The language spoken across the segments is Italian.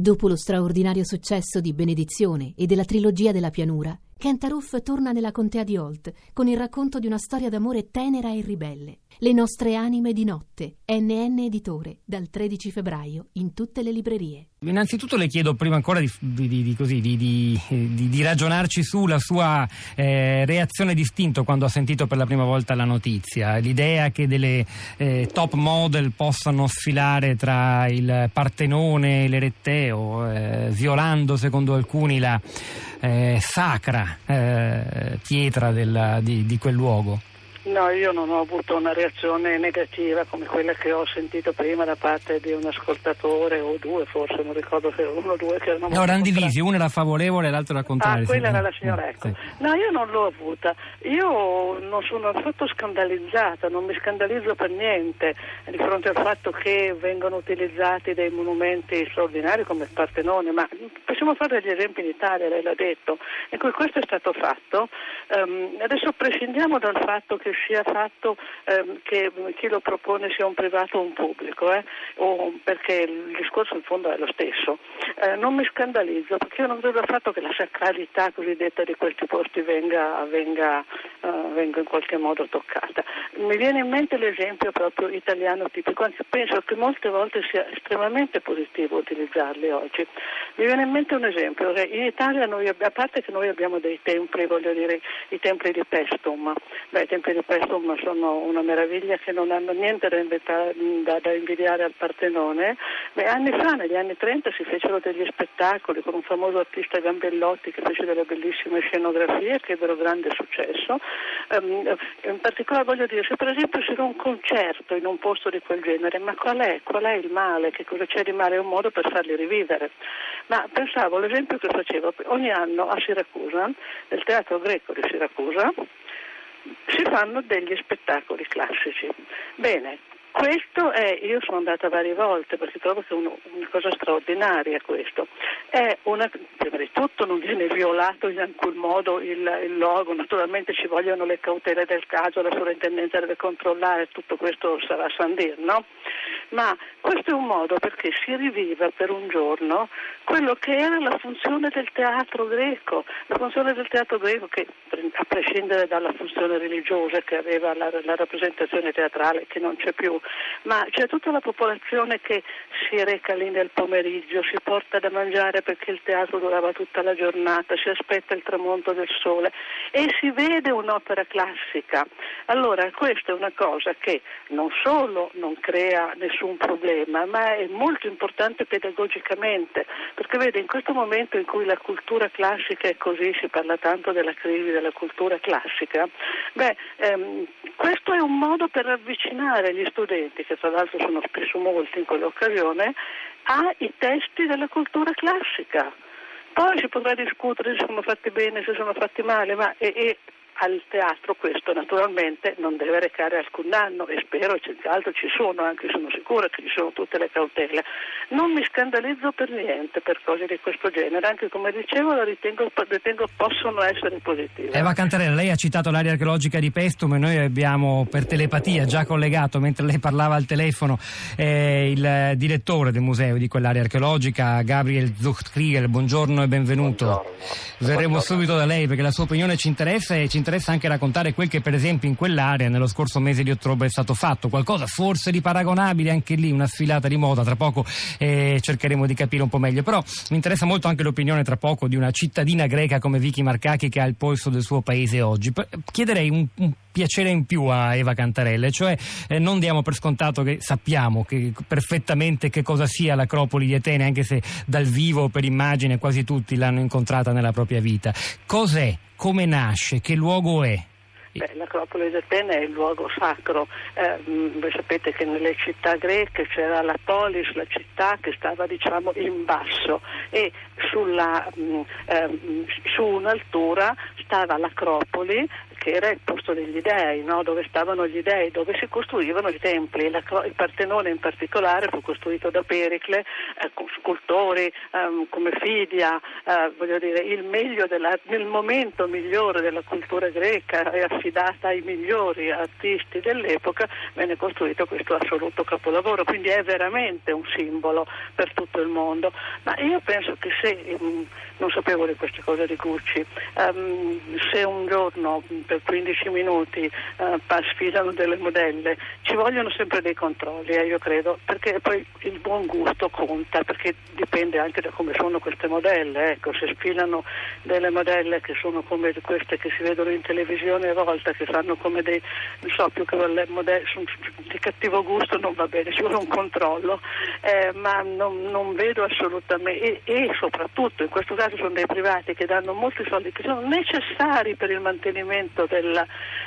Dopo lo straordinario successo di Benedizione e della trilogia della pianura, Kent Aruf torna nella contea di Holt con il racconto di una storia d'amore tenera e ribelle. Le nostre anime di notte, NN Editore, dal 13 febbraio in tutte le librerie. Innanzitutto le chiedo prima ancora di, di, di, così, di ragionarci sulla sua eh, reazione distinta quando ha sentito per la prima volta la notizia, l'idea che delle eh, top model possano sfilare tra il Partenone e l'Eretteo, eh, violando secondo alcuni la eh, sacra eh, pietra del, di, di quel luogo. No, io non ho avuto una reazione negativa come quella che ho sentito prima da parte di un ascoltatore o due, forse non ricordo se uno o due che erano No, erano divisi, uno era favorevole e l'altro era contrario. Ah, quella era la signora Ecco. Sì. No, io non l'ho avuta. Io non sono affatto scandalizzata, non mi scandalizzo per niente di fronte al fatto che vengono utilizzati dei monumenti straordinari come il Partenone, ma possiamo fare degli esempi in Italia, lei l'ha detto, cui questo è stato fatto. Um, adesso prescindiamo dal fatto che sia fatto ehm, che chi lo propone sia un privato o un pubblico, eh? o perché il discorso in fondo è lo stesso. Eh, non mi scandalizzo perché io non credo affatto che la sacralità cosiddetta di questi posti venga, venga, uh, venga in qualche modo toccata. Mi viene in mente l'esempio proprio italiano tipico, anzi penso che molte volte sia estremamente positivo utilizzarli oggi. Mi viene in mente un esempio, in Italia noi, a parte che noi abbiamo dei templi, voglio dire, i templi di Pestum, beh, i templi di Pestum sono una meraviglia che non hanno niente da, invitare, da, da invidiare al Partenone, beh, anni fa, negli anni 30, si fecero degli spettacoli con un famoso artista Gambellotti che fece delle bellissime scenografie che ebbero grande successo. Um, in particolare voglio dire, se per esempio c'era un concerto in un posto di quel genere, ma qual è? Qual è il male? Che cosa c'è di male? È un modo per farli rivivere. Ma pensavo all'esempio che facevo ogni anno a Siracusa, nel teatro greco di Siracusa, si fanno degli spettacoli classici. Bene, questo è, io sono andata varie volte perché trovo che è una, cosa straordinaria questo. È una, prima di tutto non viene violato in alcun modo il, il logo, naturalmente ci vogliono le cautele del caso, la sovrintendenza deve controllare, tutto questo sarà Sandir, no? Ma questo è un modo perché si riviva per un giorno quello che era la funzione del teatro greco, la funzione del teatro greco che a prescindere dalla funzione religiosa che aveva la, la rappresentazione teatrale che non c'è più, ma c'è tutta la popolazione che si reca lì nel pomeriggio, si porta da mangiare perché il teatro durava tutta la giornata, si aspetta il tramonto del sole e si vede un'opera classica. Allora questa è una cosa che non solo non crea nessun problema, ma è molto importante pedagogicamente, perché vede in questo momento in cui la cultura classica è così, si parla tanto della crisi della cultura classica, beh, ehm, questo è un modo per avvicinare gli studenti che tra l'altro sono spesso molti in quell'occasione, ai testi della cultura classica. Poi si potrà discutere se sono fatti bene, se sono fatti male, ma e, e al teatro questo naturalmente non deve recare alcun danno e spero e senz'altro ci sono, anche sono sicura che ci sono tutte le cautele. Non mi scandalizzo per niente per cose di questo genere, anche come dicevo la ritengo, ritengo possono essere positive. Eva Cantarella, lei ha citato l'area archeologica di Pestum e noi abbiamo per telepatia già collegato mentre lei parlava al telefono eh, il direttore del museo di quell'area archeologica, Gabriel Zuchtkrieger, buongiorno e benvenuto. Buongiorno. Verremo buongiorno. subito da lei perché la sua opinione ci interessa e ci interessa interessa anche raccontare quel che per esempio in quell'area nello scorso mese di ottobre è stato fatto, qualcosa forse di paragonabile anche lì, una sfilata di moda, tra poco eh, cercheremo di capire un po' meglio, però mi interessa molto anche l'opinione tra poco di una cittadina greca come Vicky Marcacchi che ha il polso del suo paese oggi. Chiederei un, un piacere in più a Eva Cantarelle, cioè eh, non diamo per scontato che sappiamo che, perfettamente che cosa sia l'Acropoli di Atene, anche se dal vivo per immagine quasi tutti l'hanno incontrata nella propria vita. Cos'è? come nasce, che luogo è? Beh, L'Acropoli di Atene è il luogo sacro, eh, voi sapete che nelle città greche c'era la polis, la città che stava diciamo in basso e sulla, mh, eh, su un'altura stava l'Acropoli che era il posto degli dei, no? dove stavano gli dei, dove si costruivano i templi. Il Partenone in particolare fu costruito da Pericle, eh, scultori eh, come Fidia, eh, voglio dire, il meglio della, nel momento migliore della cultura greca è affidata ai migliori artisti dell'epoca, venne costruito questo assoluto capolavoro, quindi è veramente un simbolo per tutto il mondo. Ma io penso che se, mm, non sapevo di queste cose di Gucci, um, se un giorno per 15 minuti uh, sfidano delle modelle, ci vogliono sempre dei controlli, eh, io credo, perché poi il buon gusto conta, perché dipende anche da come sono queste modelle. Ecco, se sfilano delle modelle che sono come queste che si vedono in televisione a volte, che fanno come dei, non so, più che le modelle, sono di cattivo gusto non va bene, ci vuole un controllo, eh, ma non, non, vedo assolutamente, e, e soprattutto in questo caso sono dei privati che danno molti soldi che sono necessari per il mantenimento della,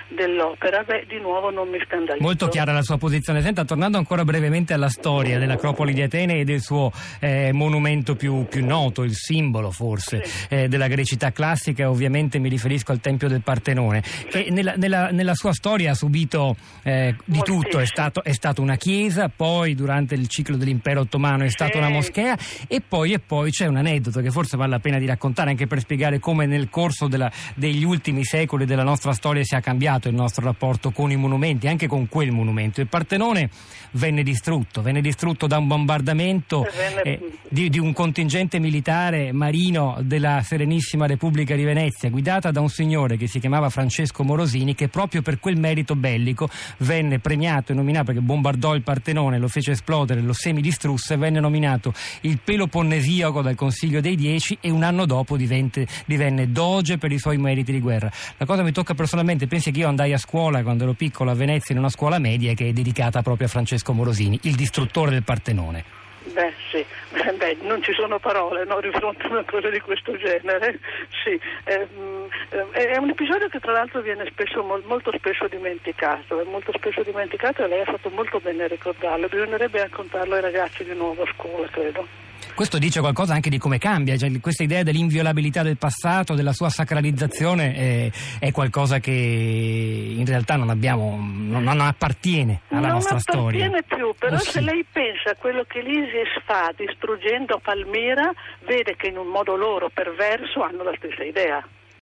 dell'opera, beh, di nuovo non mi scandalizzo. Molto chiara la sua posizione. Senta, tornando ancora brevemente alla storia dell'Acropoli di Atene e del suo eh, monumento più, più, noto, il simbolo forse sì. eh, della grecità classica, ovviamente mi riferisco al Tempio del Partenone, che nella, nella, nella, sua storia ha subito eh, di tutto, è stato, è stato, una chiesa, poi durante il ciclo dell'impero ottomano è stata sì. una moschea e poi, e poi c'è un aneddoto che forse vale la pena di raccontare anche per spiegare come nel corso della, degli ultimi secoli della nostra storia sia cambiato il nostro rapporto con i monumenti, anche con quel monumento. Il Partenone venne distrutto, venne distrutto da un bombardamento eh, di, di, un contingente militare marino della Serenissima Repubblica di Venezia, guidata da un signore che si chiamava Francesco Morosini, che proprio per quel merito bellico venne premiato e nominato perché bombardò il Partenone, lo fece esplodere, lo semidistrusse, venne nominato il Peloponnesiaco dal Consiglio dei Dieci e un anno dopo divenne, divenne doge per i suoi meriti di guerra. La cosa mi tocca personalmente, pensi che io andai a scuola quando ero piccolo a Venezia in una scuola media che è dedicata proprio a Francesco Morosini, il distruttore del Partenone. Beh sì, Beh, non ci sono parole no, di fronte a una cosa di questo genere. Sì. Eh, è un episodio che tra l'altro viene spesso, molto spesso dimenticato, è molto spesso dimenticato e lei ha fatto molto bene a ricordarlo, bisognerebbe raccontarlo ai ragazzi di nuovo a scuola, credo. Questo dice qualcosa anche di come cambia, cioè, questa idea dell'inviolabilità del passato, della sua sacralizzazione è, è qualcosa che in realtà non abbiamo, non, non appartiene alla non nostra storia. Non appartiene più, però oh, se sì. lei pensa a quello che l'ISIS fa distruggendo Palmira, vede che in un modo loro perverso hanno la stessa idea.